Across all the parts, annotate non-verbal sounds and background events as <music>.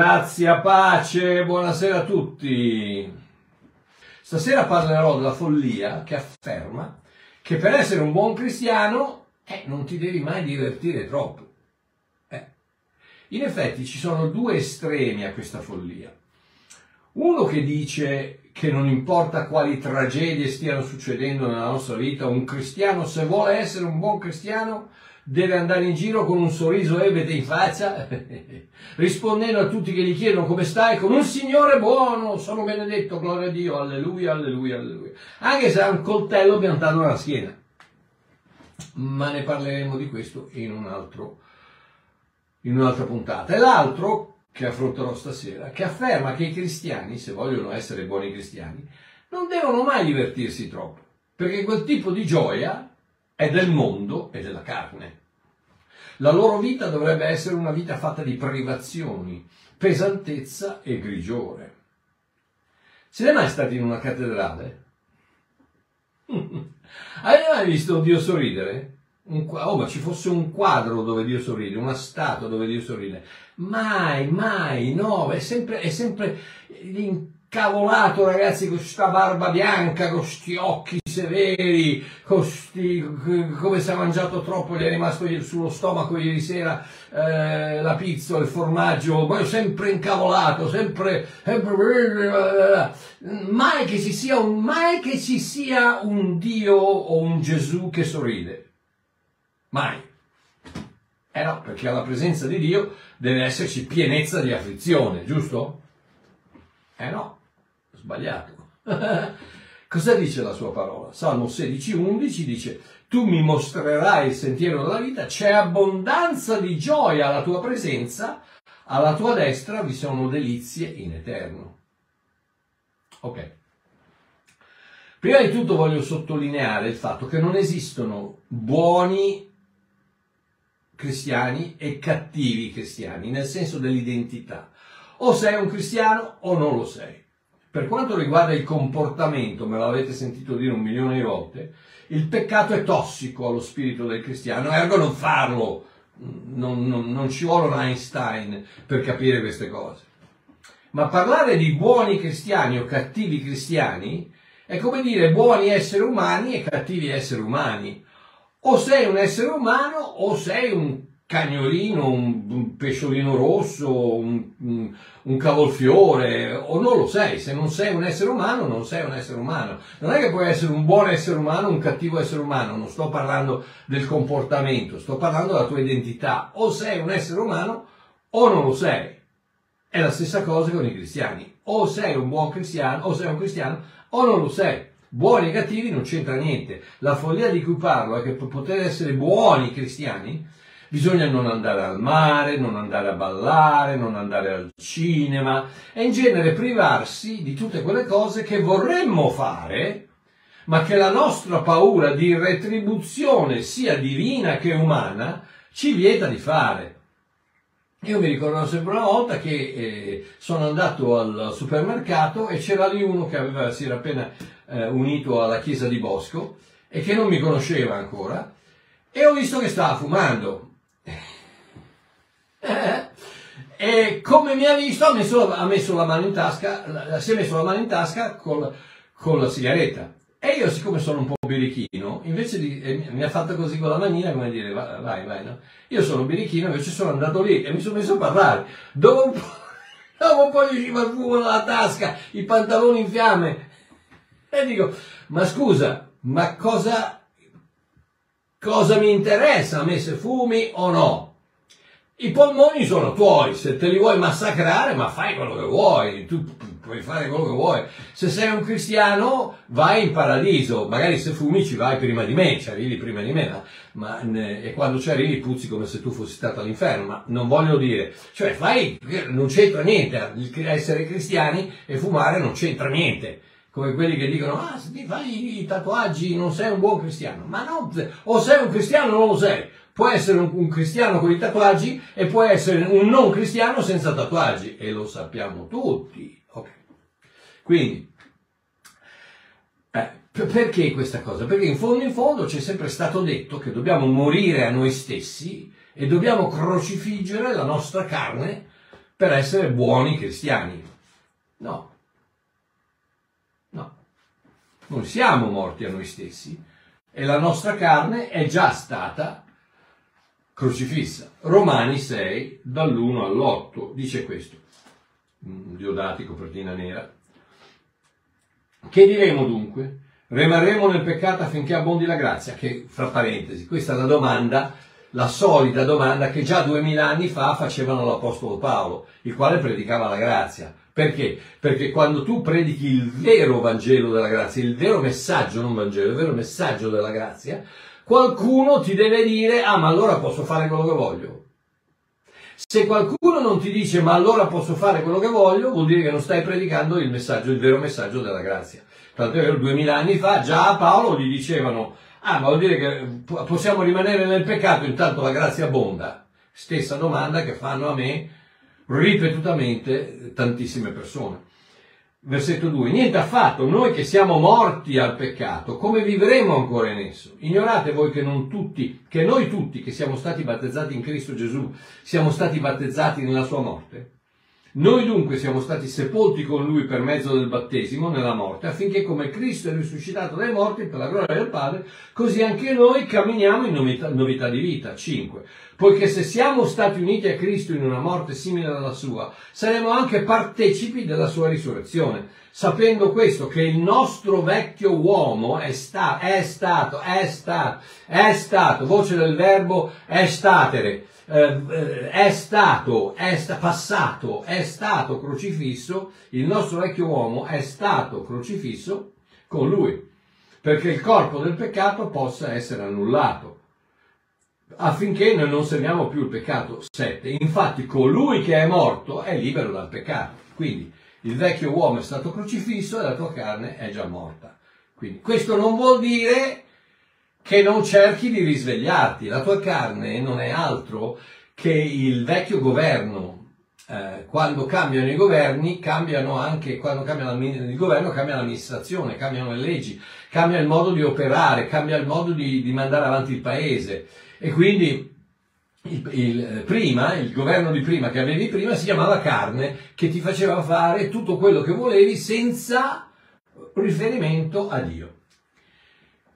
Grazia, pace, buonasera a tutti. Stasera parlerò della follia che afferma che per essere un buon cristiano eh, non ti devi mai divertire troppo. Eh. In effetti ci sono due estremi a questa follia. Uno che dice che non importa quali tragedie stiano succedendo nella nostra vita, un cristiano se vuole essere un buon cristiano deve andare in giro con un sorriso ebete in faccia, <laughs> rispondendo a tutti che gli chiedono come stai, con un Signore buono, sono benedetto, gloria a Dio, alleluia, alleluia, alleluia. Anche se ha un coltello piantato nella schiena. Ma ne parleremo di questo in, un altro, in un'altra puntata. E l'altro, che affronterò stasera, che afferma che i cristiani, se vogliono essere buoni cristiani, non devono mai divertirsi troppo, perché quel tipo di gioia è del mondo e della carne. La loro vita dovrebbe essere una vita fatta di privazioni, pesantezza e grigiore. Siete mai stati in una cattedrale? <laughs> Avete mai visto Dio sorridere? oh, ma ci fosse un quadro dove Dio sorride, una statua dove Dio sorride. Mai, mai, no, è sempre, è sempre incavolato ragazzi con questa barba bianca, con questi occhi severi, con sti, come si è mangiato troppo, gli è rimasto sullo stomaco ieri sera eh, la pizza, il formaggio, ma sempre incavolato, sempre, sempre mai, che ci sia un, mai che ci sia un Dio o un Gesù che sorride. Mai. Eh no, perché alla presenza di Dio deve esserci pienezza di afflizione, giusto? Eh no sbagliato. <laughs> Cosa dice la sua parola? Salmo 16, 11 dice, tu mi mostrerai il sentiero della vita, c'è abbondanza di gioia alla tua presenza, alla tua destra vi sono delizie in eterno. Ok. Prima di tutto voglio sottolineare il fatto che non esistono buoni cristiani e cattivi cristiani, nel senso dell'identità. O sei un cristiano o non lo sei. Per quanto riguarda il comportamento, me l'avete sentito dire un milione di volte, il peccato è tossico allo spirito del cristiano, ergo non farlo. Non, non, non ci vuole un Einstein per capire queste cose. Ma parlare di buoni cristiani o cattivi cristiani è come dire buoni esseri umani e cattivi esseri umani. O sei un essere umano o sei un cagnolino, un, pesciolino rosso, un, un, cavolfiore, o non lo sei. Se non sei un essere umano, non sei un essere umano. Non è che puoi essere un buon essere umano un cattivo essere umano, non sto parlando del comportamento, sto parlando della tua identità. O sei un essere umano o non lo sei. È la stessa cosa con i cristiani. O sei un buon cristiano, o sei un cristiano, o non lo sei. Buoni e cattivi non c'entra niente. La follia di cui parlo è che per poter essere buoni cristiani, Bisogna non andare al mare, non andare a ballare, non andare al cinema e in genere privarsi di tutte quelle cose che vorremmo fare, ma che la nostra paura di retribuzione sia divina che umana ci vieta di fare. Io mi ricordo sempre una volta che eh, sono andato al supermercato e c'era lì uno che aveva, si era appena eh, unito alla chiesa di Bosco e che non mi conosceva ancora e ho visto che stava fumando e come mi ha visto ha messo, ha messo, la mano in tasca, si è messo la mano in tasca con, con la sigaretta. E io, siccome sono un po' birichino, invece di, eh, mi ha fatto così con la manina, come dire, vai, vai, no? Io sono birichino, invece sono andato lì e mi sono messo a parlare. Dopo un po', <laughs> dopo un po' gli usciva il fumo dalla tasca, i pantaloni in fiamme. E dico, ma scusa, ma cosa, cosa mi interessa a me se fumi o no? I polmoni sono tuoi, se te li vuoi massacrare, ma fai quello che vuoi, tu puoi fare quello che vuoi. Se sei un cristiano, vai in paradiso, magari se fumi ci vai prima di me, ci arrivi prima di me, ma, e quando ci arrivi puzzi come se tu fossi stato all'inferno, ma non voglio dire, cioè fai, non c'entra niente, essere cristiani e fumare non c'entra niente. Come quelli che dicono ah se ti fai i tatuaggi non sei un buon cristiano. Ma no o sei un cristiano o non lo sei può essere un, un, cristiano con i tatuaggi e può essere un non cristiano senza tatuaggi e lo sappiamo tutti. Okay. Quindi, eh, perché questa cosa? Perché in fondo in fondo c'è sempre stato detto che dobbiamo morire a noi stessi e dobbiamo crocifiggere la nostra carne per essere buoni cristiani. No. No. Noi siamo morti a noi stessi e la nostra carne è già stata crocifissa. Romani 6, dall'1 all'8, dice questo. Diodati, copertina nera. Che diremo dunque? Rimarremo nel peccato affinché abbondi la grazia? Che, fra parentesi, questa è la domanda, la solita domanda che già duemila anni fa facevano l'Apostolo Paolo, il quale predicava la grazia. Perché? Perché quando tu predichi il vero Vangelo della grazia, il vero messaggio, non Vangelo, il vero messaggio della grazia, qualcuno ti deve dire, ah ma allora posso fare quello che voglio. Se qualcuno non ti dice ma allora posso fare quello che voglio, vuol dire che non stai predicando il messaggio, il vero messaggio della grazia. Tanto è vero, duemila anni fa già a Paolo gli dicevano, ah ma vuol dire che possiamo rimanere nel peccato, intanto la grazia abbonda. Stessa domanda che fanno a me ripetutamente tantissime persone. Versetto 2. Niente affatto, noi che siamo morti al peccato, come vivremo ancora in esso? Ignorate voi che non tutti, che noi tutti che siamo stati battezzati in Cristo Gesù, siamo stati battezzati nella sua morte? Noi dunque siamo stati sepolti con lui per mezzo del battesimo nella morte, affinché come Cristo è risuscitato dai morti per la gloria del Padre, così anche noi camminiamo in novità, novità di vita. 5. Poiché se siamo stati uniti a Cristo in una morte simile alla sua, saremo anche partecipi della sua risurrezione, sapendo questo, che il nostro vecchio uomo è, sta, è stato, è stato, è stato, voce del verbo è statere, eh, è stato, è sta, passato, è stato crocifisso, il nostro vecchio uomo è stato crocifisso con lui, perché il corpo del peccato possa essere annullato, affinché noi non serviamo più il peccato. 7. Infatti colui che è morto è libero dal peccato. Quindi il vecchio uomo è stato crocifisso e la tua carne è già morta. Quindi questo non vuol dire che non cerchi di risvegliarti. La tua carne non è altro che il vecchio governo. Eh, quando cambiano i governi, cambiano anche, quando cambia il governo, cambia l'amministrazione, cambiano le leggi, cambia il modo di operare, cambia il modo di, di mandare avanti il paese. E quindi il, il, prima, il governo di prima che avevi prima si chiamava carne, che ti faceva fare tutto quello che volevi senza riferimento a Dio.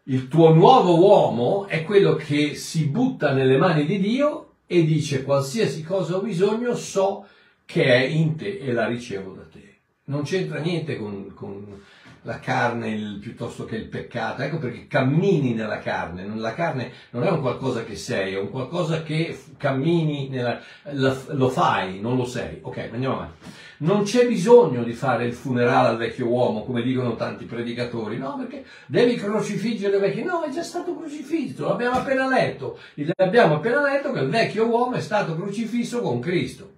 Il tuo nuovo uomo è quello che si butta nelle mani di Dio e dice qualsiasi cosa ho bisogno so che è in te e la ricevo da te. Non c'entra niente con, con la carne il, piuttosto che il peccato. Ecco perché cammini nella carne. La carne non è un qualcosa che sei, è un qualcosa che cammini, nella, lo fai, non lo sei. Ok, andiamo avanti. Non c'è bisogno di fare il funerale al vecchio uomo, come dicono tanti predicatori, no, perché devi crocifiggere il vecchio. No, è già stato crocifisso, l'abbiamo appena letto. Abbiamo appena letto che il vecchio uomo è stato crocifisso con Cristo.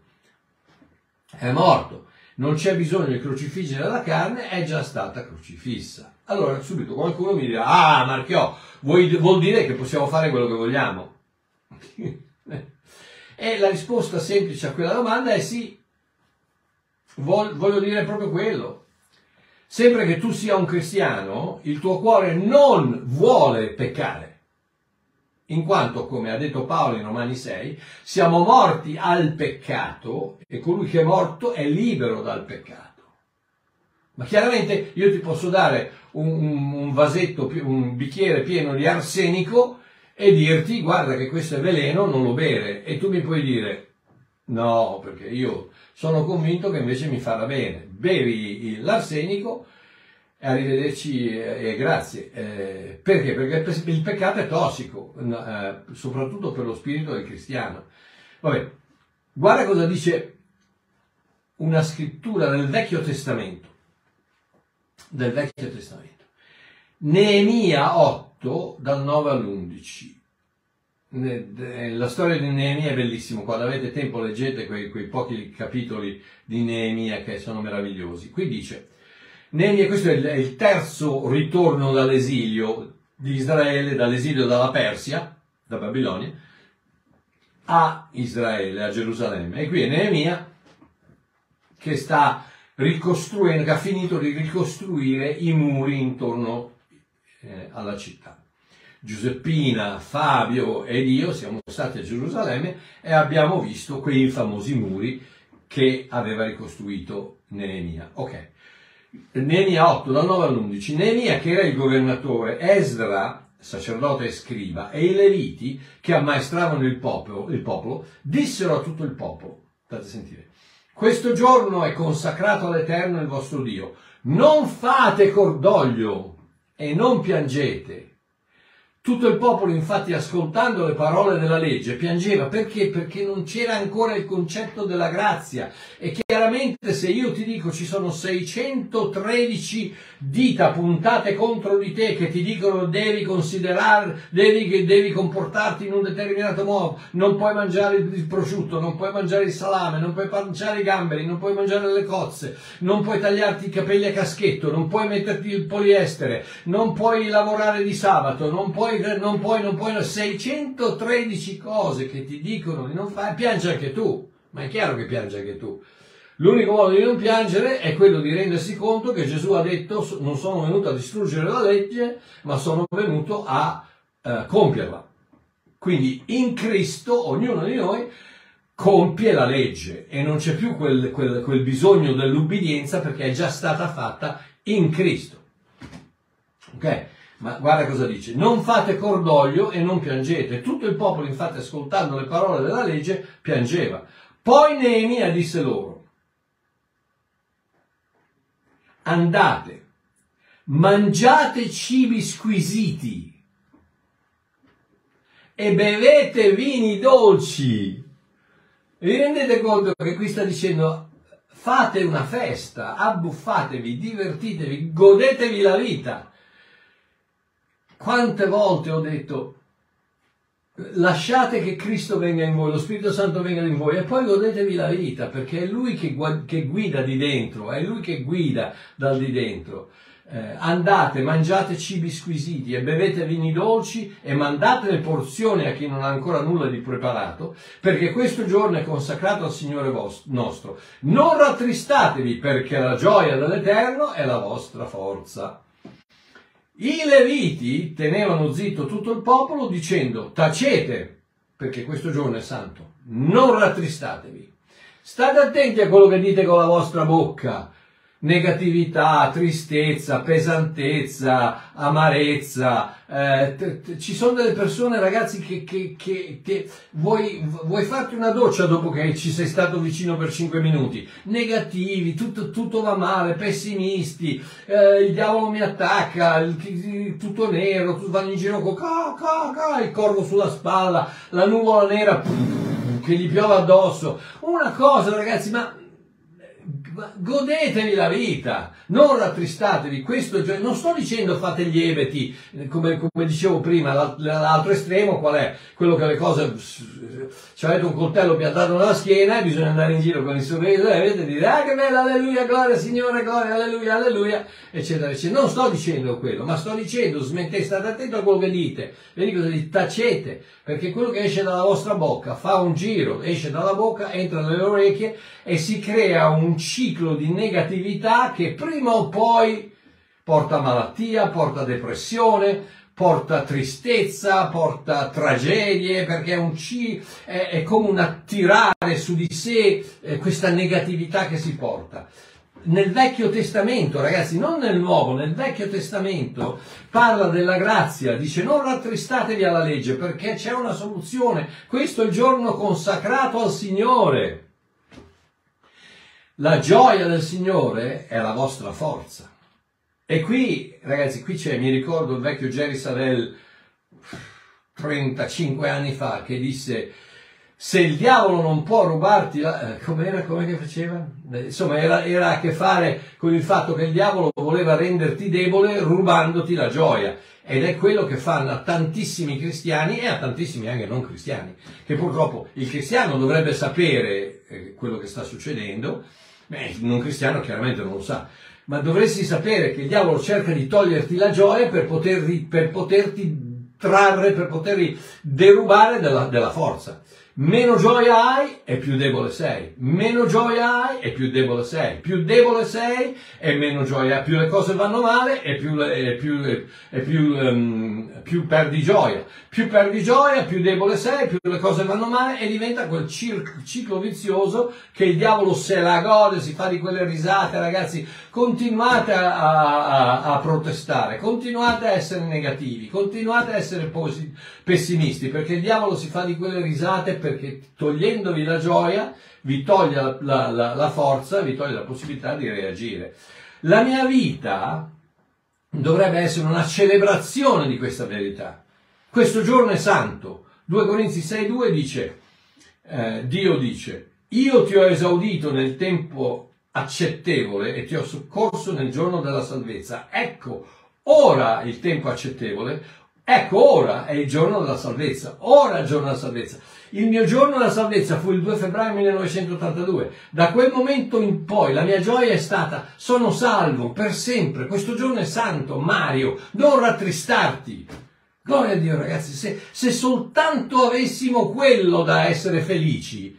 È morto. Non c'è bisogno di crocifiggere la carne, è già stata crocifissa. Allora subito qualcuno mi dirà, ah Marchiò, vuol dire che possiamo fare quello che vogliamo? <laughs> e la risposta semplice a quella domanda è sì, voglio dire proprio quello. Sempre che tu sia un cristiano, il tuo cuore non vuole peccare. In quanto, come ha detto Paolo in Romani 6, siamo morti al peccato e colui che è morto è libero dal peccato. Ma chiaramente io ti posso dare un, un vasetto, un bicchiere pieno di arsenico e dirti guarda che questo è veleno, non lo bere. E tu mi puoi dire no, perché io sono convinto che invece mi farà bene. Bevi l'arsenico arrivederci e, grazie. Eh, perché? Perché il peccato è tossico, eh, soprattutto per lo spirito del cristiano. Vabbè, guarda cosa dice una scrittura del Vecchio Testamento. Del Vecchio Testamento. Neemia 8, dal 9 all'11 la storia di Neemia è bellissima, quando avete tempo leggete quei, quei, pochi capitoli di Neemia che sono meravigliosi. Qui dice, Neemia, questo è il, è il terzo ritorno dall'esilio di Israele, dall'esilio dalla Persia, da Babilonia, a Israele, a Gerusalemme. E qui è Neemia che sta ricostruendo, che ha finito di ricostruire i muri intorno eh, alla città. Giuseppina, Fabio ed io siamo stati a Gerusalemme e abbiamo visto quei famosi muri che aveva ricostruito Neemia. Ok. Neemia 8, dal 9 all'11. Neemia, che era il governatore, Esdra, sacerdote e scriva, e i leviti, che ammaestravano il popolo, il popolo dissero a tutto il popolo, state a sentire, questo giorno è consacrato all'Eterno il vostro Dio. Non fate cordoglio e non piangete tutto il popolo, infatti, ascoltando le parole della legge, piangeva. Perché? Perché non c'era ancora il concetto della grazia. Chiaramente se io ti dico ci sono 613 dita puntate contro di te che ti dicono devi considerare, devi, devi comportarti in un determinato modo, non puoi mangiare il prosciutto, non puoi mangiare il salame, non puoi mangiare i gamberi, non puoi mangiare le cozze, non puoi tagliarti i capelli a caschetto, non puoi metterti il poliestere, non puoi lavorare di sabato, non puoi non puoi, non puoi, 613 cose che ti dicono di non fare, piangi anche tu, ma è chiaro che piangi anche tu. L'unico modo di non piangere è quello di rendersi conto che Gesù ha detto non sono venuto a distruggere la legge, ma sono venuto a eh, compierla. Quindi in Cristo ognuno di noi compie la legge e non c'è più quel, quel, quel bisogno dell'ubbidienza perché è già stata fatta in Cristo. Ok? Ma guarda cosa dice, non fate cordoglio e non piangete. Tutto il popolo, infatti, ascoltando le parole della legge, piangeva. Poi Neemia disse loro, andate, mangiate cibi squisiti e bevete vini dolci. Vi rendete conto che qui sta dicendo fate una festa, abbuffatevi, divertitevi, godetevi la vita. Quante volte ho detto lasciate che Cristo venga in voi, lo Spirito Santo venga in voi e poi godetevi la vita perché è Lui che, guida di dentro, è Lui che guida dal di dentro. Eh, andate, mangiate cibi squisiti e bevete vini dolci e mandate le porzioni a chi non ha ancora nulla di preparato, perché questo giorno è consacrato al Signore vostro, nostro. Non rattristatevi perché la gioia dell'Eterno è la vostra forza. I Leviti tenevano zitto tutto il popolo dicendo tacete, perché questo giorno è santo, non rattristatevi. State attenti a quello che dite con la vostra bocca, negatività, tristezza, pesantezza, amarezza. Eh, t- t- ci sono delle persone, ragazzi, che, che, che, che vuoi, vuoi, farti una doccia dopo che ci sei stato vicino per 5 minuti. Negativi, tutto, tutto va male, pessimisti, eh, il diavolo mi attacca, il, tutto nero, tu vanno in giro con ca, ca, ca, il corvo sulla spalla, la nuvola nera che gli piove addosso. Una cosa, ragazzi, ma godetevi la vita, non rattristatevi, questo, non sto dicendo fate gli ebeti, come, come, dicevo prima, l'altro estremo qual è? Quello che le cose, ci avete un coltello piantato nella schiena e bisogna andare in giro con il sorriso e vedete dire, ah che bella, alleluia, gloria Signore, gloria, alleluia, alleluia, eccetera, eccetera. Non sto dicendo quello, ma sto dicendo, smettete, state attenti a quello che dite, vedi cosa dite, tacete, perché quello che esce dalla vostra bocca fa un giro, esce dalla bocca, entra nelle orecchie e si crea un ciclo di negatività che prima o poi porta malattia, porta depressione, porta tristezza, porta tragedie, perché è, un C, è, è come un attirare su di sé eh, questa negatività che si porta nel Vecchio Testamento, ragazzi, non nel Nuovo, nel Vecchio Testamento parla della grazia, dice non rattristatevi alla legge perché c'è una soluzione, questo è il giorno consacrato al Signore. La gioia del Signore è la vostra forza. E qui, ragazzi, qui c'è, mi ricordo il vecchio Jerry Savell 35 anni fa che disse se il diavolo non può rubarti la... Eh, com'era, come che faceva? Eh, insomma, era, era, a che fare con il fatto che il diavolo voleva renderti debole rubandoti la gioia. Ed è quello che fanno a tantissimi cristiani e a tantissimi anche non cristiani. Che purtroppo il cristiano dovrebbe sapere eh, quello che sta succedendo, Beh, non cristiano chiaramente non lo sa. Ma dovresti sapere che il diavolo cerca di toglierti la gioia per, poterti, per poterti trarre, per poterti derubare della, della forza. Meno gioia hai e più debole sei. Meno gioia hai e più debole sei. Più debole sei e meno gioia hai. Più le cose vanno male e più, e più, e più, um, più perdi gioia. Più perdi gioia, più debole sei, più le cose vanno male e diventa quel cir- ciclo vizioso che il diavolo se la gode, si fa di quelle risate. Ragazzi, continuate a, a, a protestare, continuate a essere negativi, continuate a essere posi- pessimisti perché il diavolo si fa di quelle risate perché togliendovi la gioia vi toglie la, la, la, la forza, vi toglie la possibilità di reagire. La mia vita dovrebbe essere una celebrazione di questa verità. Questo giorno è santo. 2 Corinzi 6.2 dice, eh, Dio dice, io ti ho esaudito nel tempo accettevole e ti ho soccorso nel giorno della salvezza. Ecco, ora il tempo accettevole, Ecco, ora è il giorno della salvezza. Ora è il giorno della salvezza. Il mio giorno della salvezza fu il 2 febbraio 1982. Da quel momento in poi la mia gioia è stata sono salvo per sempre. Questo giorno è santo, Mario. Non rattristarti. Gloria a Dio, ragazzi. Se, se soltanto avessimo quello da essere felici,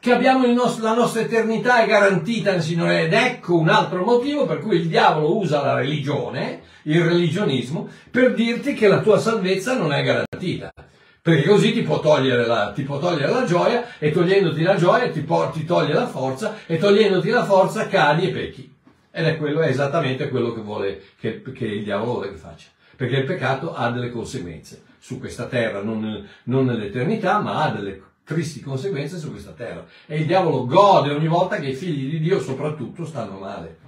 che abbiamo nostro, la nostra eternità è garantita nel Signore ed ecco un altro motivo per cui il diavolo usa la religione, il religionismo, per dirti che la tua salvezza non è garantita. Perché così ti può togliere la, può togliere la gioia e togliendoti la gioia ti, ti toglie la forza e togliendoti la forza cadi e pecchi. Ed è quello, è esattamente quello che vuole, che, che il diavolo vuole che faccia. Perché il peccato ha delle conseguenze su questa terra, non, non nell'eternità, ma ha delle tristi conseguenze su questa terra. E il diavolo gode ogni volta che i figli di Dio soprattutto stanno male.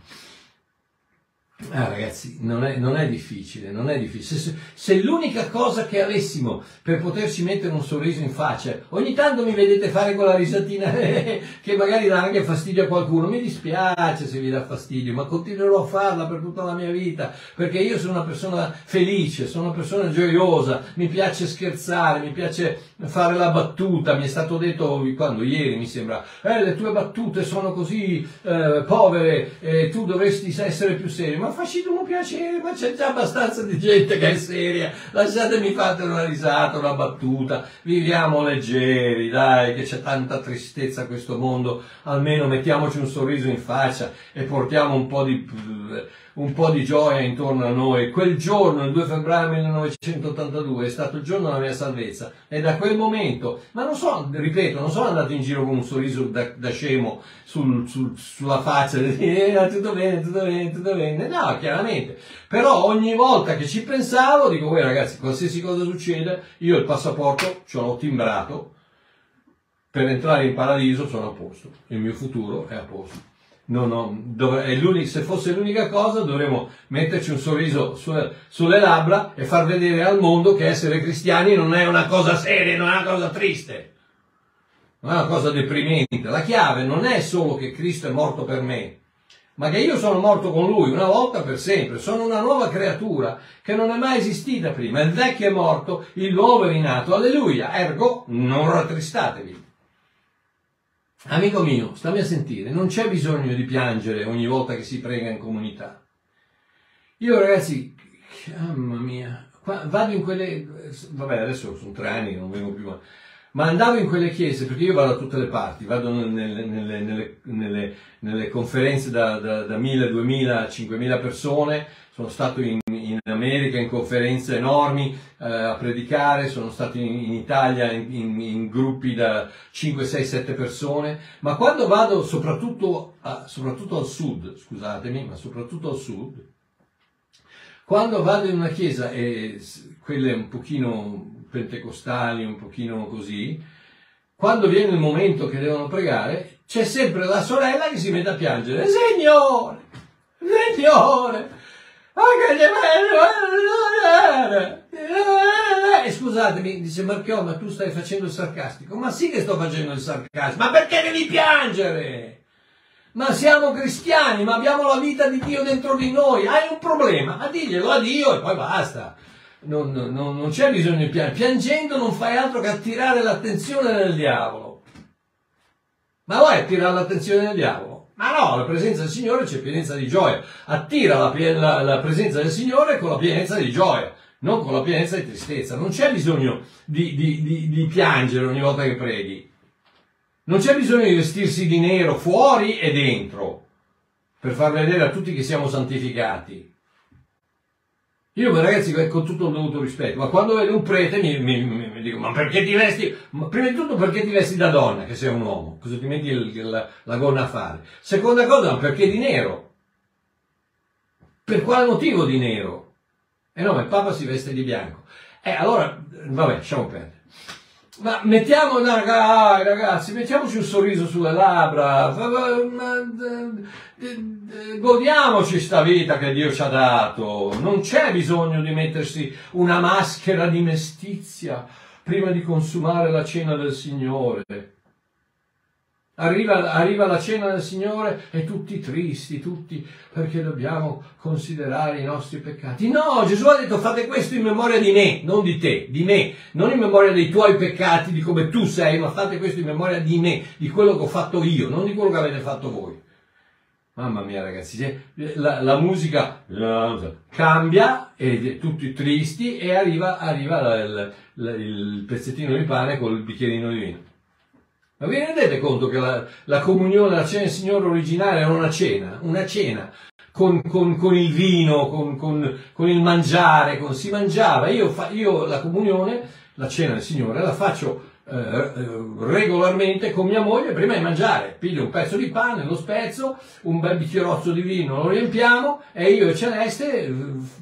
Ah, ragazzi, non è, non è, difficile, non è difficile. Se, se, l'unica cosa che avessimo per poterci mettere un sorriso in faccia, ogni tanto mi vedete fare quella risatina <laughs> che magari dà anche fastidio a qualcuno, mi dispiace se vi dà fastidio, ma continuerò a farla per tutta la mia vita, perché io sono una persona felice, sono una persona gioiosa, mi piace scherzare, mi piace fare la battuta, mi è stato detto quando ieri mi sembra, eh, le tue battute sono così eh, povere, eh, tu dovresti essere più serio, ma facci un piacere, ma c'è già abbastanza di gente che è seria, lasciatemi fare una risata, una battuta, viviamo leggeri, dai, che c'è tanta tristezza a questo mondo, almeno mettiamoci un sorriso in faccia e portiamo un po' di un po' di gioia intorno a noi. Quel giorno, il 2 febbraio 1982, è stato il giorno della mia salvezza e da quel momento, ma non so, ripeto, non sono andato in giro con un sorriso da, da scemo sul, sul, sulla faccia, eh, tutto bene, tutto bene, tutto bene, no, chiaramente. Però ogni volta che ci pensavo, dico, voi ragazzi, qualsiasi cosa succede, io il passaporto ce l'ho timbrato, per entrare in paradiso sono a posto, il mio futuro è a posto. No, no, dov- se fosse l'unica cosa dovremmo metterci un sorriso sulle, sulle, labbra e far vedere al mondo che essere cristiani non è una cosa seria, non è una cosa triste, non è una cosa deprimente. La chiave non è solo che Cristo è morto per me, ma che io sono morto con Lui una volta per sempre. Sono una nuova creatura che non è mai esistita prima. Il vecchio è morto, il nuovo è rinato. Alleluia. Ergo, non rattristatevi. Amico mio, stammi a sentire, non c'è bisogno di piangere ogni volta che si prega in comunità. Io ragazzi, mamma mia, vado in quelle, vabbè adesso sono tre anni non vengo più, ma andavo in quelle chiese, perché io vado da tutte le parti, vado nelle, nelle, nelle, nelle conferenze da, da, da 1000, 2000, 5000 persone, sono stato in, in America in conferenze enormi eh, a predicare, sono stato in, in Italia in, in, in, gruppi da 5, 6, 7 persone, ma quando vado soprattutto, a, soprattutto al sud, scusatemi, ma soprattutto al sud, quando vado in una chiesa, e quelle un pochino pentecostali, un pochino così, quando viene il momento che devono pregare, c'è sempre la sorella che si mette a piangere, Signore, Signore, e scusatemi, dice Marchiò, ma tu stai facendo il sarcastico. Ma sì che sto facendo il sarcastico, ma perché devi piangere? Ma siamo cristiani, ma abbiamo la vita di Dio dentro di noi. Hai un problema? Ma diglielo a Dio e poi basta. Non, non, non c'è bisogno di piangere. Piangendo non fai altro che attirare l'attenzione del diavolo. Ma vuoi attirare l'attenzione del diavolo? Ma no, la presenza del Signore c'è pienezza di gioia. Attira la, la, la, presenza del Signore con la pienezza di gioia, non con la pienezza di tristezza. Non c'è bisogno di, di, di, di piangere ogni volta che preghi. Non c'è bisogno di vestirsi di nero fuori e dentro per far vedere a tutti che siamo santificati. Io, ragazzi, con tutto il dovuto rispetto, ma quando vedo un prete mi, mi, mi, mi dico, ma perché ti vesti? Ma prima di tutto perché ti vesti da donna, che sei un uomo? Cosa ti metti il, la, la gonna a fare? Seconda cosa, perché di nero? Per quale motivo di nero? E eh no, ma il Papa si veste di bianco. E eh, allora, vabbè, lasciamo perdere. Ma mettiamo, ragazzi, mettiamoci un sorriso sulle labbra, godiamoci sta vita che Dio ci ha dato. Non c'è bisogno di mettersi una maschera di mestizia prima di consumare la cena del Signore. Arriva, arriva, la cena del Signore e tutti tristi, tutti perché dobbiamo considerare i nostri peccati. No, Gesù ha detto fate questo in memoria di me, non di te, di me, non in memoria dei tuoi peccati, di come tu sei, ma fate questo in memoria di me, di quello che ho fatto io, non di quello che avete fatto voi. Mamma mia ragazzi, la, la musica cambia, e tutti tristi e arriva, arriva il, il pezzettino di pane col bicchierino di vino. Ma vi rendete conto che la, la comunione, la cena del Signore originale era una cena, una cena con, con, con il vino, con, con, il mangiare, si mangiava. Io, fa, io la comunione, la cena del Signore, la faccio eh, eh, regolarmente con mia moglie prima di mangiare. Piglio un pezzo di pane, lo spezzo, un bel bicchierozzo di vino, lo riempiamo e io e Celeste eh,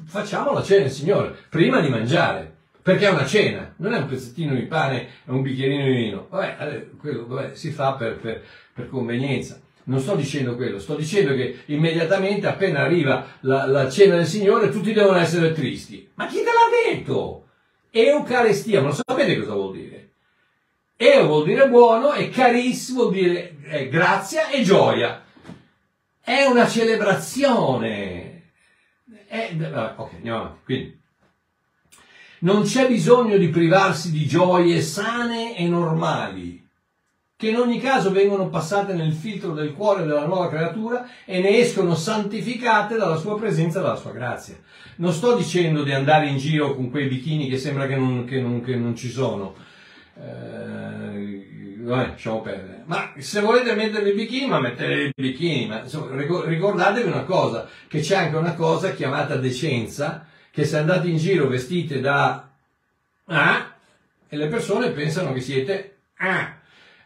facciamo la cena del Signore prima di mangiare. Perché è una cena, non è un pezzettino di pane e un bicchierino di vino. Vabbè, quello vabbè, si fa per, per, per, convenienza. Non sto dicendo quello, sto dicendo che immediatamente appena arriva la, la cena del Signore tutti devono essere tristi. Ma chi te l'ha detto? Eucaristia, ma lo sapete cosa vuol dire? Eu vuol dire buono e caris vuol dire eh, grazia e gioia. È una celebrazione. È, ok, andiamo avanti. Quindi, non c'è bisogno di privarsi di gioie sane e normali, che in ogni caso vengono passate nel filtro del cuore della nuova creatura e ne escono santificate dalla sua presenza e dalla sua grazia. Non sto dicendo di andare in giro con quei bikini che sembra che non, che non, che non ci sono. Eh, vabbè, lasciamo perdere. Ma se volete mettere il bikini, ma mettete il bikini. Ma insomma, ricordatevi una cosa, che c'è anche una cosa chiamata decenza, che se andate in giro vestite da ah, e le persone pensano che siete ah.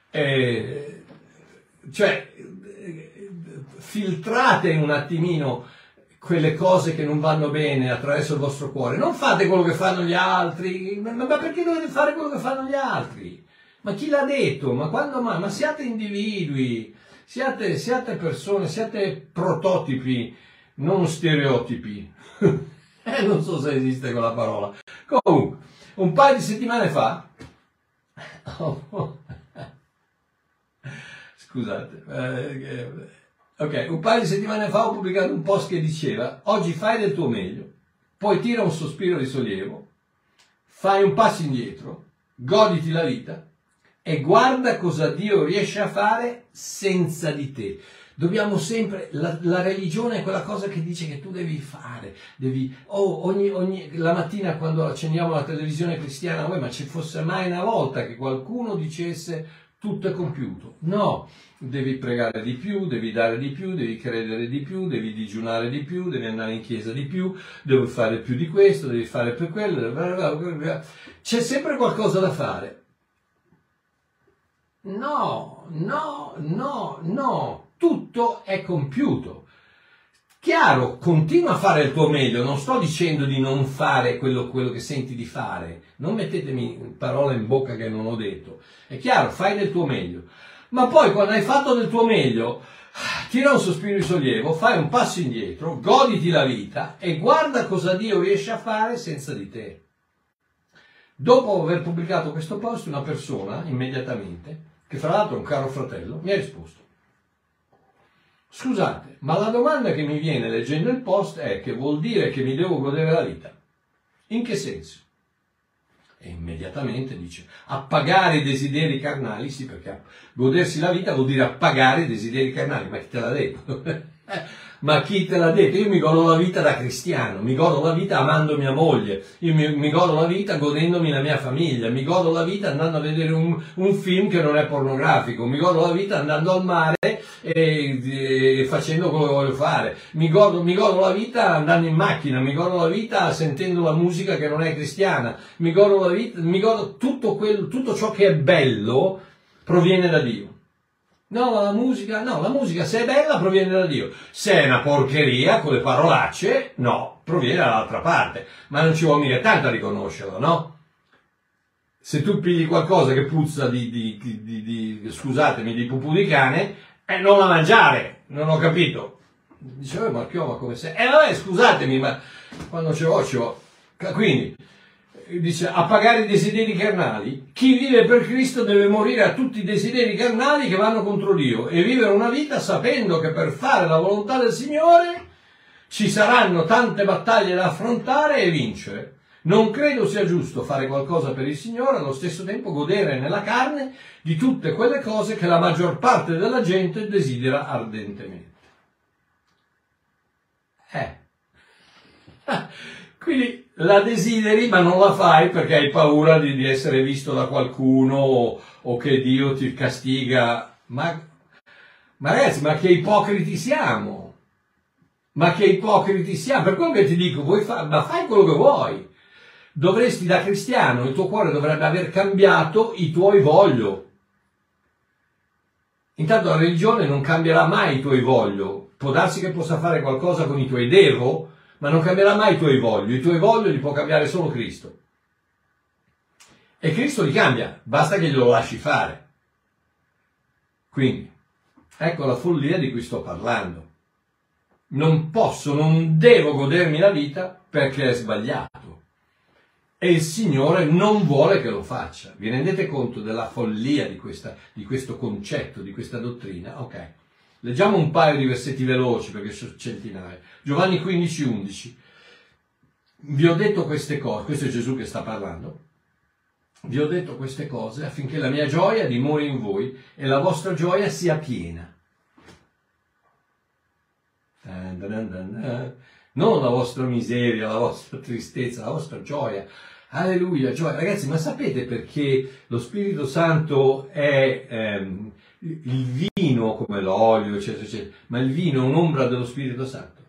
Eh, cioè, filtrate un attimino quelle cose che non vanno bene attraverso il vostro cuore. Non fate quello che fanno gli altri, ma, ma perché dovete fare quello che fanno gli altri? Ma chi l'ha detto? Ma quando mai? Ma siate individui, siate, siate persone, siate prototipi, non stereotipi. <laughs> Eh, non so se esiste quella parola. Comunque, un paio di settimane fa, scusate, eh, ok, un paio di settimane fa ho pubblicato un post che diceva, oggi fai del tuo meglio, poi tira un sospiro di sollievo, fai un passo indietro, goditi la vita e guarda cosa Dio riesce a fare senza di te. Dobbiamo sempre, la, la, religione è quella cosa che dice che tu devi fare, devi, oh, ogni, ogni, la mattina quando accendiamo la televisione cristiana, ma ci fosse mai una volta che qualcuno dicesse tutto è compiuto. No, devi pregare di più, devi dare di più, devi credere di più, devi digiunare di più, devi andare in chiesa di più, devi fare più di questo, devi fare per quello. C'è sempre qualcosa da fare. No, no, no, no tutto è compiuto. Chiaro, continua a fare il tuo meglio, non sto dicendo di non fare quello, quello, che senti di fare, non mettetemi parole in bocca che non ho detto. È chiaro, fai del tuo meglio. Ma poi quando hai fatto del tuo meglio, tira un sospiro di sollievo, fai un passo indietro, goditi la vita e guarda cosa Dio riesce a fare senza di te. Dopo aver pubblicato questo post, una persona, immediatamente, che fra l'altro è un caro fratello, mi ha risposto. Scusate, ma la domanda che mi viene leggendo il post è che vuol dire che mi devo godere la vita. In che senso? E immediatamente dice appagare i desideri carnali, sì perché godersi la vita vuol dire appagare i desideri carnali, ma chi te l'ha detto? Ma chi te l'ha detto? Io mi godo la vita da cristiano, mi godo la vita amando mia moglie, io mi, mi godo la vita godendomi la mia famiglia, mi godo la vita andando a vedere un, un film che non è pornografico, mi godo la vita andando al mare e, e facendo quello che voglio fare, mi godo, mi godo la vita andando in macchina, mi godo la vita sentendo la musica che non è cristiana, mi godo vita, mi godo tutto, quel, tutto ciò che è bello proviene da Dio. No, la musica, no, la musica se è bella proviene da Dio. Se è una porcheria con le parolacce, no, proviene dall'altra parte. Ma non ci vuole mica tanto a riconoscerlo, no? Se tu pigli qualcosa che puzza di, di, di, di scusatemi, di pupù di cane, eh, non la mangiare, non ho capito. Dicevo, ma chioma come sei? Eh vabbè, scusatemi, ma quando ce l'ho, ce l'ho. Quindi, dice, a pagare i desideri carnali. Chi vive per Cristo deve morire a tutti i desideri carnali che vanno contro Dio e vivere una vita sapendo che per fare la volontà del Signore ci saranno tante battaglie da affrontare e vincere. Non credo sia giusto fare qualcosa per il Signore e allo stesso tempo godere nella carne di tutte quelle cose che la maggior parte della gente desidera ardentemente. Eh. <laughs> Quindi la desideri ma non la fai perché hai paura di, di essere visto da qualcuno o, o, che Dio ti castiga. Ma, ma ragazzi, ma che ipocriti siamo! Ma che ipocriti siamo! Per quello che ti dico, vuoi fa, ma fai quello che vuoi. Dovresti da cristiano, il tuo cuore dovrebbe aver cambiato i tuoi voglio. Intanto la religione non cambierà mai i tuoi voglio. Può darsi che possa fare qualcosa con i tuoi devo, ma non cambierà mai i tuoi vogli. I tuoi vogli li può cambiare solo Cristo. E Cristo li cambia, basta che glielo lasci fare. Quindi, ecco la follia di cui sto parlando. Non posso, non devo godermi la vita perché è sbagliato. E il Signore non vuole che lo faccia. Vi rendete conto della follia di, questa, di questo concetto, di questa dottrina? Ok. Leggiamo un paio di versetti veloci perché sono centinaia. Giovanni 15, 11. Vi ho detto queste cose, questo è Gesù che sta parlando. Vi ho detto queste cose affinché la mia gioia dimori in voi e la vostra gioia sia piena. Non la vostra miseria, la vostra tristezza, la vostra gioia. Alleluia, gioia. Ragazzi, ma sapete perché lo Spirito Santo è ehm, il vino come l'olio, eccetera, eccetera, ma il vino è un'ombra dello Spirito Santo.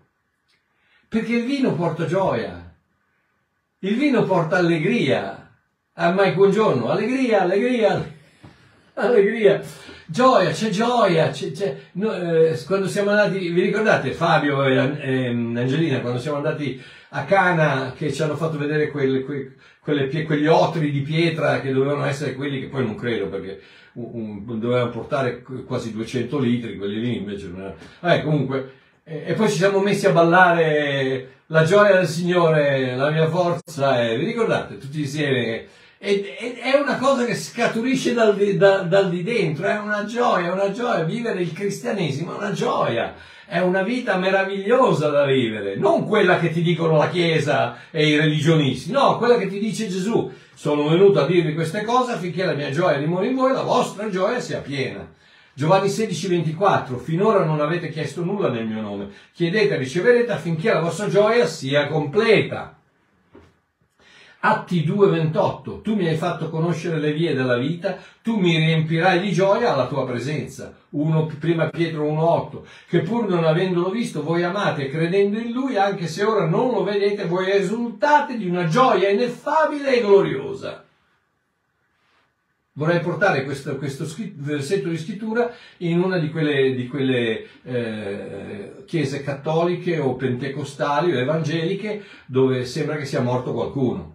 Perché il vino porta gioia, il vino porta allegria. Ah, Mike, buongiorno, allegria, allegria, allegria, gioia, c'è gioia, c'è, c'è. No, eh, quando siamo andati, vi ricordate Fabio e ehm, Angelina, quando siamo andati a Cana che ci hanno fatto vedere quelle, quelle, quegli otri di pietra che dovevano essere quelli che poi non credo perché un, un, dovevano portare quasi 200 litri, quelli lì invece non erano. Eh, comunque, e, e poi ci siamo messi a ballare la gioia del Signore, la mia forza, e vi ricordate tutti insieme? E, e, è una cosa che scaturisce dal di, da, dal di dentro, è una gioia, è una gioia, vivere il cristianesimo è una gioia è una vita meravigliosa da vivere, non quella che ti dicono la Chiesa e i religionisti, no, quella che ti dice Gesù. Sono venuto a dirvi queste cose affinché la mia gioia dimori in voi la vostra gioia sia piena. Giovanni 16, 24, finora non avete chiesto nulla nel mio nome, chiedete e riceverete affinché la vostra gioia sia completa. Atti 2:28, tu mi hai fatto conoscere le vie della vita, tu mi riempirai di gioia alla tua presenza. 1, prima Pietro 1:8, che pur non avendolo visto voi amate credendo in lui, anche se ora non lo vedete, voi esultate di una gioia ineffabile e gloriosa. Vorrei portare questo, questo versetto di scrittura in una di quelle, di quelle eh, chiese cattoliche o pentecostali o evangeliche dove sembra che sia morto qualcuno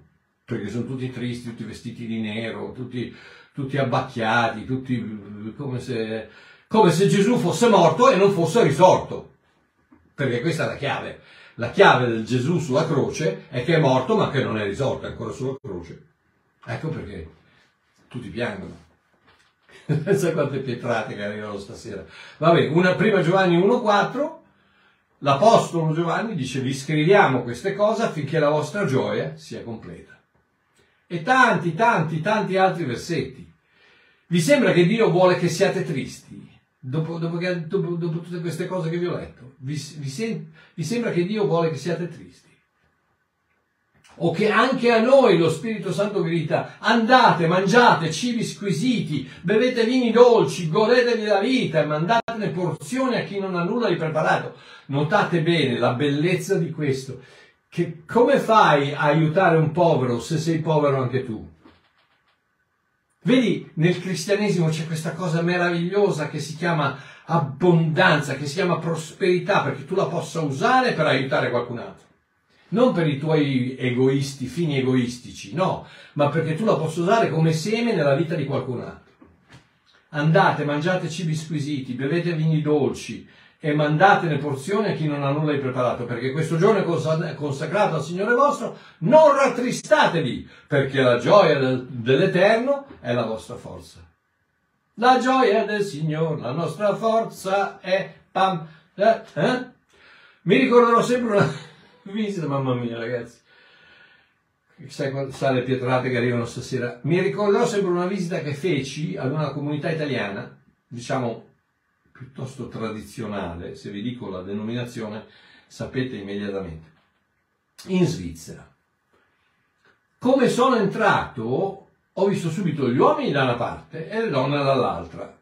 perché sono tutti tristi, tutti vestiti di nero, tutti, tutti abbacchiati, tutti come se, come se Gesù fosse morto e non fosse risorto. Perché questa è la chiave. La chiave del Gesù sulla croce è che è morto ma che non è risorto, è ancora sulla croce. Ecco perché tutti piangono. <laughs> Pensa quante pietrate che arrivano stasera. Vabbè, una, prima Giovanni 1,4, l'Apostolo Giovanni dice vi scriviamo queste cose affinché la vostra gioia sia completa e tanti, tanti, tanti altri versetti. Vi sembra che Dio vuole che siate tristi? Dopo, dopo, che, dopo, dopo, tutte queste cose che vi ho letto, vi, vi, sem- vi sembra che Dio vuole che siate tristi? o che anche a noi lo Spirito Santo grida, andate, mangiate cibi squisiti, bevete vini dolci, godetevi la vita e mandatene porzioni a chi non ha nulla di preparato. Notate bene la bellezza di questo, che come fai a aiutare un povero se sei povero anche tu? Vedi, nel cristianesimo c'è questa cosa meravigliosa che si chiama abbondanza, che si chiama prosperità, perché tu la possa usare per aiutare qualcun altro non per i tuoi egoisti, fini egoistici, no, ma perché tu la possa usare come seme nella vita di qualcun altro. Andate, mangiate cibi squisiti, bevete vini dolci e mandatene porzioni a chi non ha nulla di preparato, perché questo giorno è consacrato al Signore vostro, non rattristatevi, perché la gioia del, dell'Eterno è la vostra forza. La gioia del Signore, la nostra forza è pam. Eh? eh? Mi ricorderò sempre una, <laughs> visita, mamma mia ragazzi. Sai, sai le pietrate che arrivano stasera? Mi ricorderò sempre una visita che feci ad una comunità italiana, diciamo piuttosto tradizionale, se vi dico la denominazione sapete immediatamente, in Svizzera. Come sono entrato ho visto subito gli uomini da una parte e le donne dall'altra.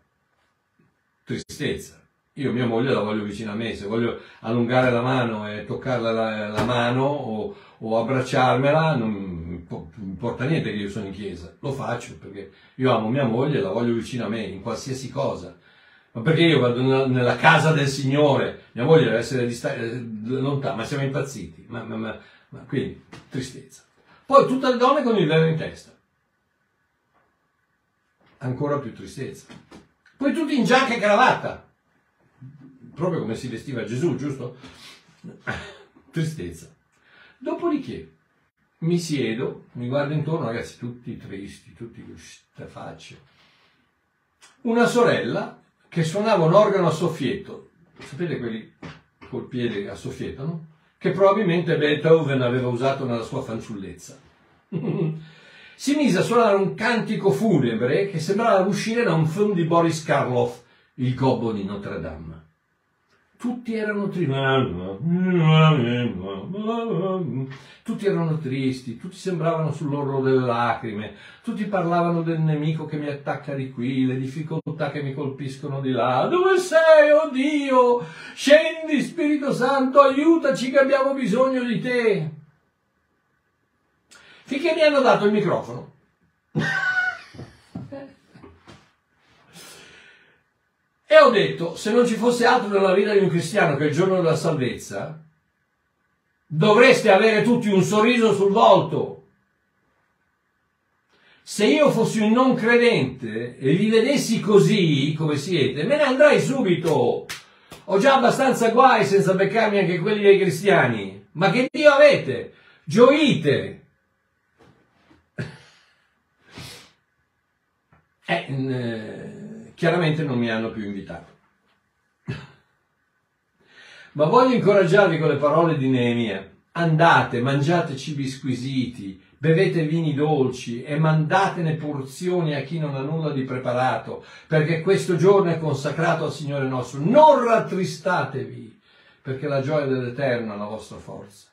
Tristezza. Io mia moglie la voglio vicino a me, se voglio allungare la mano e toccarla la, la mano o, o, abbracciarmela, non importa niente che io sono in chiesa, lo faccio perché io amo mia moglie e la voglio vicino a me in qualsiasi cosa. Ma perché io vado nella casa del Signore, mia moglie deve essere dista- lontana, ma siamo impazziti, ma, ma, ma, ma quindi tristezza. Poi tutte le donne con il velo in testa, ancora più tristezza. Poi tutti in giacca e cravatta, proprio come si vestiva Gesù, giusto? <laughs> Tristezza. Dopodiché mi siedo, mi guardo intorno, ragazzi, tutti tristi, tutti con queste facce. Una sorella che suonava un organo a soffietto, sapete quelli col piede a soffietto, no? Che probabilmente Beethoven aveva usato nella sua fanciullezza. <laughs> si mise a suonare un cantico funebre che sembrava uscire da un film di Boris Karloff, Il gobbo di Notre Dame tutti erano tristi, tutti erano tristi, tutti sembravano sull'orlo delle lacrime, tutti parlavano del nemico che mi attacca di qui, le difficoltà che mi colpiscono di là. Dove sei, oh Dio? Scendi, Spirito Santo, aiutaci che abbiamo bisogno di te. Finché mi hanno dato il microfono. E ho detto, se non ci fosse altro nella vita di un cristiano che il giorno della salvezza, dovreste avere tutti un sorriso sul volto. Se io fossi un non credente e vi vedessi così come siete, me ne andrei subito. Ho già abbastanza guai senza beccarmi anche quelli dei cristiani. Ma che Dio avete? Gioite! <laughs> Eh, eh chiaramente non mi hanno più invitato. Ma voglio incoraggiarvi con le parole di Neemia. Andate, mangiate cibi squisiti, bevete vini dolci e mandatene porzioni a chi non ha nulla di preparato, perché questo giorno è consacrato al Signore nostro. Non rattristatevi, perché la gioia dell'Eterno è la vostra forza.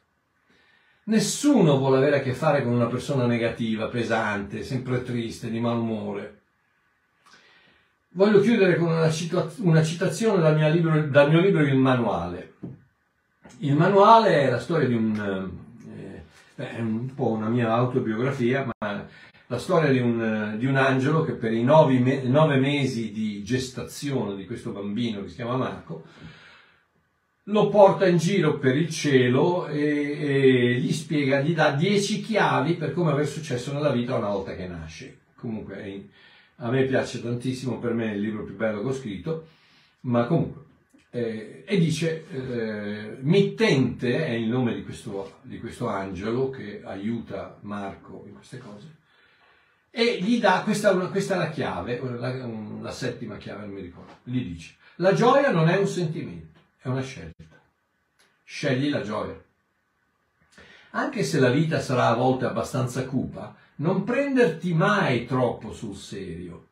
Nessuno vuole avere a che fare con una persona negativa, pesante, sempre triste, di malumore. Voglio chiudere con una, cita- una citazione dal mio, libro, dal mio, libro, Il Manuale. Il Manuale è la storia di un, eh, è un po' una mia autobiografia, ma la storia di un, di un angelo che per i nove, me- nove mesi di gestazione di questo bambino che si chiama Marco, lo porta in giro per il cielo e, e, gli spiega, gli dà dieci chiavi per come aver successo nella vita una volta che nasce. Comunque è a me piace tantissimo, per me è il libro più bello che ho scritto, ma comunque. Eh, e dice, eh, mittente è il nome di questo, di questo angelo che aiuta Marco in queste cose, e gli dà, questa, questa è la chiave, la, la settima chiave, non mi ricordo, gli dice, la gioia non è un sentimento, è una scelta. Scegli la gioia. Anche se la vita sarà a volte abbastanza cupa, non prenderti mai troppo sul serio.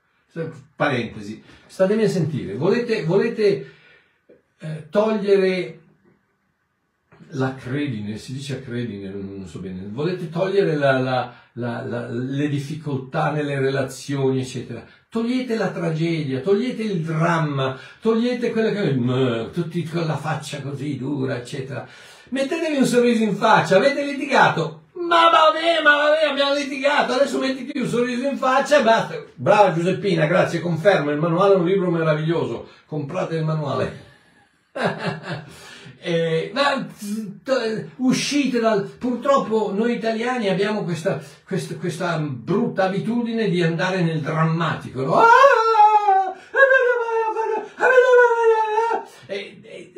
parentesi, statemi a sentire, volete, volete eh, togliere la credine, si dice credine, non so bene, volete togliere la, la, la, le difficoltà nelle relazioni, eccetera. Togliete la tragedia, togliete il dramma, togliete quella che... tutti con la faccia così dura, eccetera. Mettetevi un sorriso in faccia, avete litigato, ma vabbè, ma vabbè, abbiamo litigato, adesso mettiti un sorriso in faccia e basta. Brava Giuseppina, grazie, confermo, il manuale è un libro meraviglioso, comprate il manuale. <laughs> eh, ma uscite dal... Purtroppo noi italiani abbiamo questa, questa, questa brutta abitudine di andare nel drammatico. No? Ah! E, e,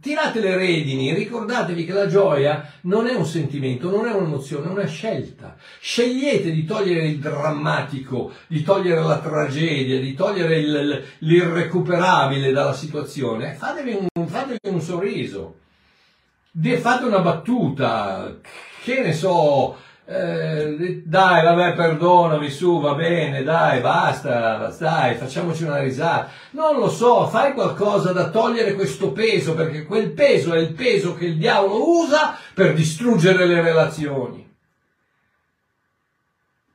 tirate le redini, ricordatevi che la gioia non è un sentimento, non è un'emozione, è una scelta. Scegliete di togliere il drammatico, di togliere la tragedia, di togliere il, l'irrecuperabile dalla situazione. Fatevi un, fatevi un sorriso, fate una battuta, che ne so, eh, dai, vabbè, perdonami, su, va bene, dai, basta, dai, facciamoci una risata. Non lo so, fai qualcosa da togliere questo peso, perché quel peso è il peso che il diavolo usa per distruggere le relazioni.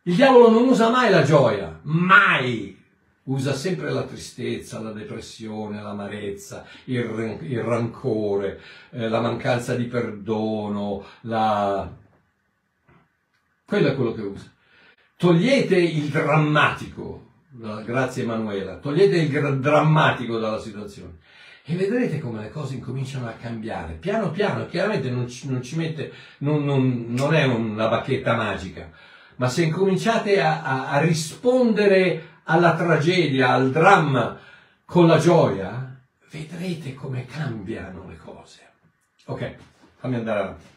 Il diavolo non usa mai la gioia, mai. Usa sempre la tristezza, la depressione, l'amarezza, il, il rancore, eh, la mancanza di perdono, la, quello è quello che usa. Togliete il drammatico, grazie Emanuela, togliete il drammatico dalla situazione e vedrete come le cose incominciano a cambiare. Piano piano, chiaramente non ci, non ci mette, non, non, non, è una bacchetta magica, ma se incominciate a, a, a rispondere alla tragedia, al dramma con la gioia, vedrete come cambiano le cose. Ok, fammi andare avanti.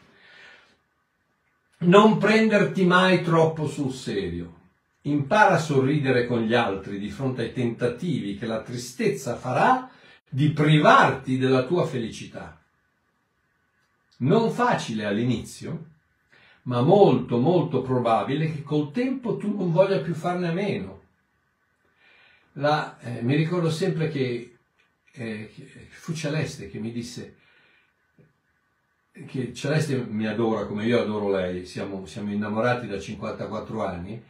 Non prenderti mai troppo sul serio. Impara a sorridere con gli altri di fronte ai tentativi che la tristezza farà di privarti della tua felicità. Non facile all'inizio, ma molto molto probabile che col tempo tu non voglia più farne a meno. La, eh, mi ricordo sempre che, eh, fu Celeste che mi disse che Celeste mi adora come io adoro lei, siamo, siamo innamorati da 54 anni,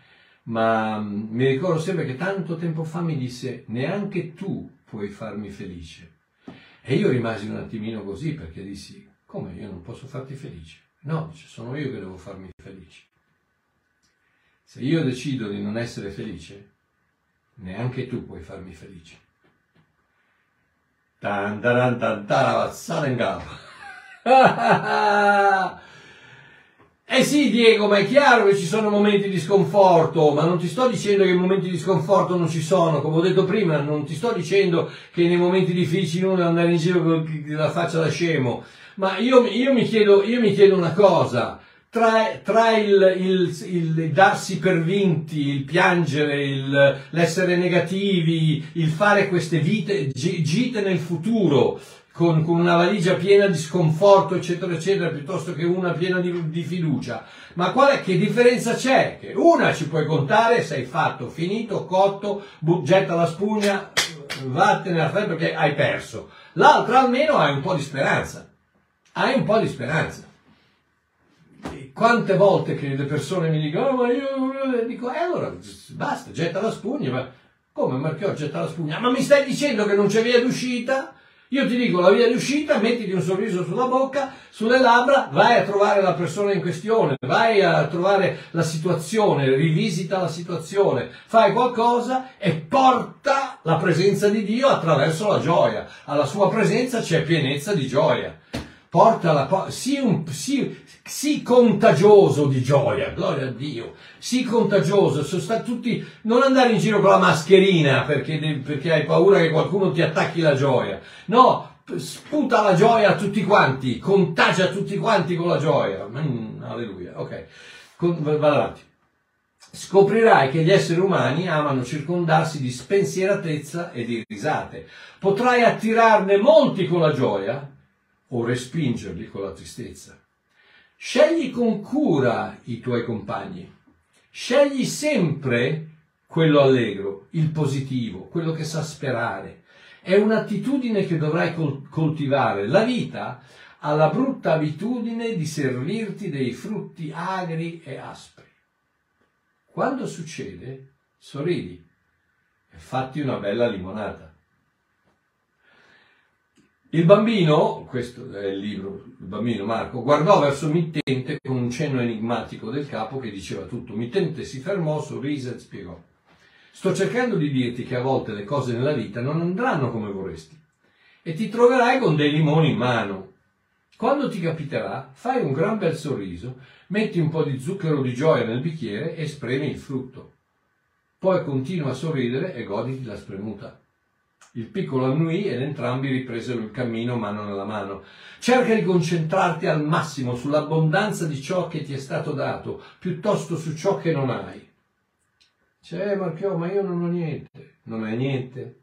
ma mm, mi ricordo sempre che tanto tempo fa mi disse neanche tu puoi farmi felice. E io rimasi un attimino così perché dissi, come io non posso farti felice? No, sono io che devo farmi felice. Se io decido di non essere felice, neanche tu puoi farmi felice. Tan taran tan taravazzare in gamba. <laughs> Eh sì, Diego, ma è chiaro che ci sono momenti di sconforto, ma non ti sto dicendo che i momenti di sconforto non ci sono, come ho detto prima, non ti sto dicendo che nei momenti difficili uno deve andare in giro con la faccia da scemo, ma io, io, mi, chiedo, io mi chiedo una cosa, tra, tra il, il, il, darsi per vinti, il piangere, il, l'essere negativi, il fare queste vite, gite nel futuro, con, con, una valigia piena di sconforto, eccetera, eccetera, piuttosto che una piena di, di fiducia. Ma qual è, che differenza c'è? Che una ci puoi contare, sei fatto, finito, cotto, getta la spugna, vattene a fare perché hai perso. L'altra almeno hai un po' di speranza. Hai un po' di speranza. Quante volte che le persone mi dicono, oh, ma io dico, eh allora basta, getta la spugna, ma come Marchiò getta la spugna? Ma mi stai dicendo che non c'è via d'uscita? Io ti dico la via di uscita, mettiti un sorriso sulla bocca, sulle labbra, vai a trovare la persona in questione, vai a trovare la situazione, rivisita la situazione, fai qualcosa e porta la presenza di Dio attraverso la gioia. Alla sua presenza c'è pienezza di gioia. Portala, sii, un, sii, sii contagioso di gioia, gloria a Dio, sii contagioso, sta tutti, non andare in giro con la mascherina perché, perché hai paura che qualcuno ti attacchi la gioia, no, sputa la gioia a tutti quanti, contagia tutti quanti con la gioia, mm, alleluia, ok, con, vado avanti. Scoprirai che gli esseri umani amano circondarsi di spensieratezza e di risate. Potrai attirarne molti con la gioia, o respingerli con la tristezza. Scegli con cura i tuoi compagni. Scegli sempre quello allegro, il positivo, quello che sa sperare. È un'attitudine che dovrai coltivare. La vita ha la brutta abitudine di servirti dei frutti agri e aspri. Quando succede, sorridi e fatti una bella limonata. Il bambino, questo è il libro, il bambino Marco, guardò verso Mittente con un cenno enigmatico del capo che diceva tutto. Mittente si fermò, sorrise e spiegò. Sto cercando di dirti che a volte le cose nella vita non andranno come vorresti e ti troverai con dei limoni in mano. Quando ti capiterà, fai un gran bel sorriso, metti un po' di zucchero di gioia nel bicchiere e spremi il frutto. Poi continua a sorridere e goditi la spremuta. Il piccolo annui ed entrambi ripresero il cammino mano nella mano. Cerca di concentrarti al massimo sull'abbondanza di ciò che ti è stato dato, piuttosto su ciò che non hai. C'è Marchio, ma io non ho niente. Non hai niente?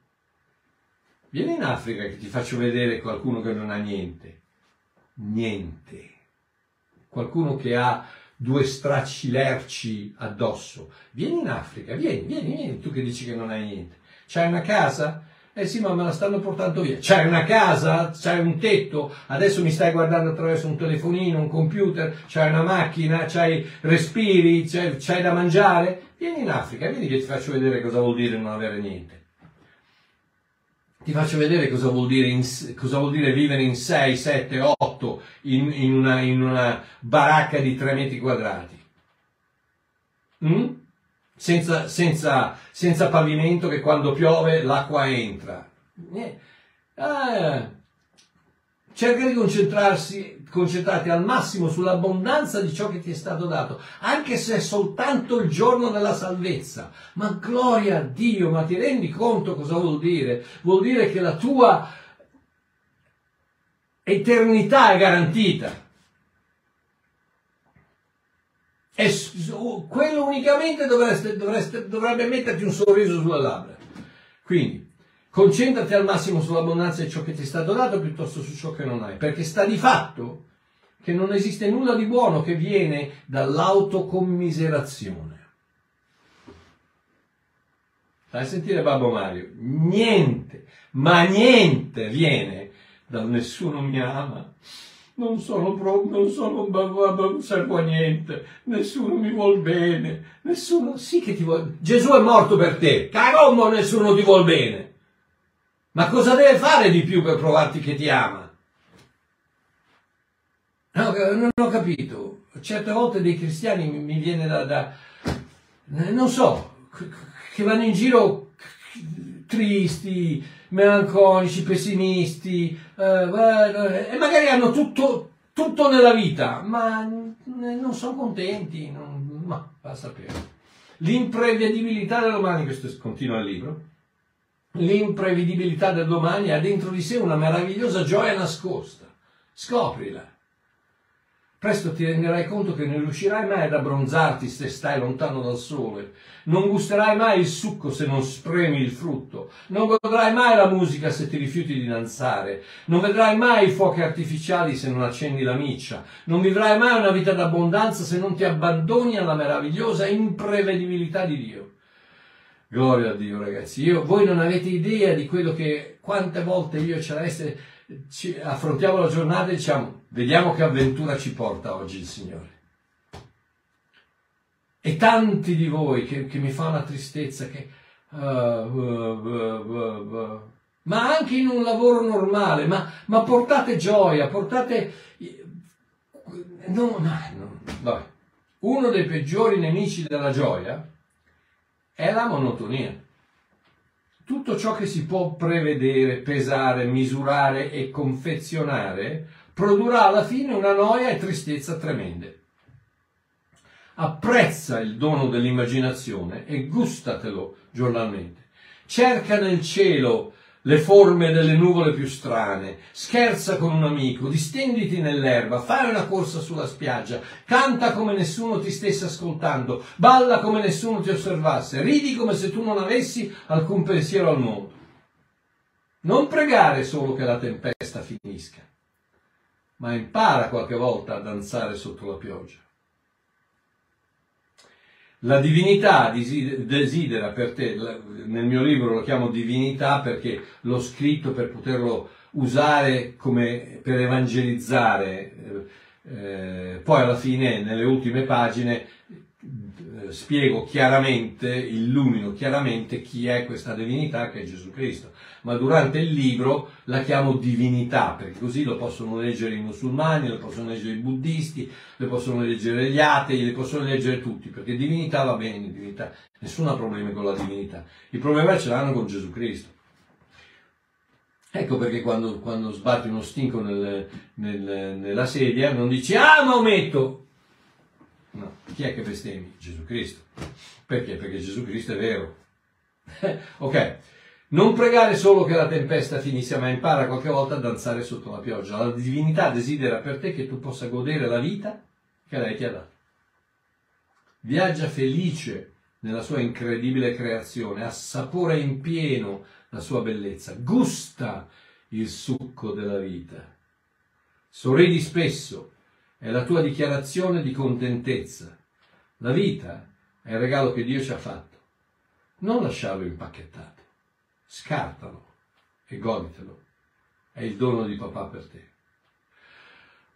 Vieni in Africa che ti faccio vedere qualcuno che non ha niente. Niente. Qualcuno che ha due stracci lerci addosso. Vieni in Africa, vieni, vieni, vieni, tu che dici che non hai niente. C'hai una casa? Eh sì, ma me la stanno portando via. C'hai una casa? C'hai un tetto? Adesso mi stai guardando attraverso un telefonino, un computer? C'hai una macchina? C'hai respiri? C'hai, c'hai da mangiare? Vieni in Africa, vieni che ti faccio vedere cosa vuol dire non avere niente. Ti faccio vedere cosa vuol dire, in, cosa vuol dire vivere in 6, 7, 8 in, in, una, in una baracca di 3 metri quadrati. Mm? Senza, senza, senza pavimento che quando piove l'acqua entra. Ah, cerca di concentrarsi, concentrarti al massimo sull'abbondanza di ciò che ti è stato dato, anche se è soltanto il giorno della salvezza. Ma gloria a Dio, ma ti rendi conto cosa vuol dire? Vuol dire che la tua eternità è garantita. E quello unicamente dovreste, dovreste, dovrebbe metterti un sorriso sulle labbra. Quindi, concentrati al massimo sull'abbondanza di ciò che ti è stato dato piuttosto su ciò che non hai, perché sta di fatto che non esiste nulla di buono che viene dall'autocommiserazione. A sentire Babbo Mario? Niente, ma niente viene dal nessuno mi ama non sono proprio, non sono, non servo a niente, nessuno mi vuol bene, nessuno, sì che ti vuole, Gesù è morto per te, carombo nessuno ti vuol bene. Ma cosa deve fare di più per provarti che ti ama? No, non ho capito. Certe volte dei cristiani mi viene da, da non so, che vanno in giro tristi, melanconici, pessimisti, eh, e magari hanno tutto, tutto nella vita, ma non sono contenti, non, ma va sapere. L'imprevedibilità del domani, questo continua il libro, l'imprevedibilità del domani ha dentro di sé una meravigliosa gioia nascosta. Scoprila. Presto ti renderai conto che non riuscirai mai ad abbronzarti se stai lontano dal sole. Non gusterai mai il succo se non spremi il frutto. Non godrai mai la musica se ti rifiuti di danzare. Non vedrai mai i fuochi artificiali se non accendi la miccia. Non vivrai mai una vita d'abbondanza se non ti abbandoni alla meravigliosa imprevedibilità di Dio. Gloria a Dio, ragazzi. Io, voi non avete idea di quello che quante volte io e Celeste ci, affrontiamo la giornata e diciamo Vediamo che avventura ci porta oggi il Signore. E tanti di voi che, che mi fa una tristezza che... Uh, uh, uh, ma anche in un lavoro normale, ma, ma portate gioia, portate... No, no, no. Uno dei peggiori nemici della gioia è la monotonia. Tutto ciò che si può prevedere, pesare, misurare e confezionare produrrà alla fine una noia e tristezza tremende. Apprezza il dono dell'immaginazione e gustatelo giornalmente. Cerca nel cielo le forme delle nuvole più strane, scherza con un amico, distenditi nell'erba, fai una corsa sulla spiaggia, canta come nessuno ti stesse ascoltando, balla come nessuno ti osservasse, ridi come se tu non avessi alcun pensiero al mondo. Non pregare solo che la tempesta finisca ma impara qualche volta a danzare sotto la pioggia. La divinità desidera per te, nel mio libro lo chiamo divinità perché l'ho scritto per poterlo usare come per evangelizzare. Eh, poi alla fine, nelle ultime pagine, spiego chiaramente, illumino chiaramente chi è questa divinità che è Gesù Cristo. Ma durante il libro la chiamo divinità, perché così lo possono leggere i musulmani, lo possono leggere i buddisti, lo possono leggere gli atei, le possono leggere tutti, perché divinità va bene, divinità. Nessuno ha problemi con la divinità. Il problema ce l'hanno con Gesù Cristo. Ecco perché quando, quando sbatti uno stinco nel, nel, nella sedia non dici ah Maometto! No, chi è che bestemmi? Gesù Cristo. Perché? Perché Gesù Cristo è vero. <laughs> ok, non pregare solo che la tempesta finisca, ma impara qualche volta a danzare sotto la pioggia. La divinità desidera per te che tu possa godere la vita che lei ti ha dato. Viaggia felice nella sua incredibile creazione, assapora in pieno la sua bellezza, gusta il succo della vita. Sorridi spesso, è la tua dichiarazione di contentezza. La vita è il regalo che Dio ci ha fatto. Non lasciarlo impacchettato, scartalo e goditelo. È il dono di papà per te.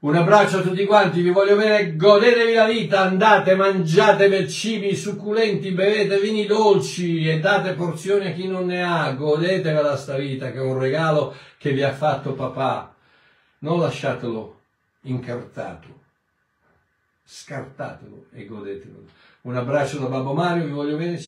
Un abbraccio a tutti quanti, vi voglio bene, godetevi la vita, andate, mangiate cibi succulenti, bevete vini dolci e date porzioni a chi non ne ha, godetevela sta vita che è un regalo che vi ha fatto papà. Non lasciatelo incartato, scartatelo e godetelo. Un abbraccio da Babbo Mario, vi voglio bene,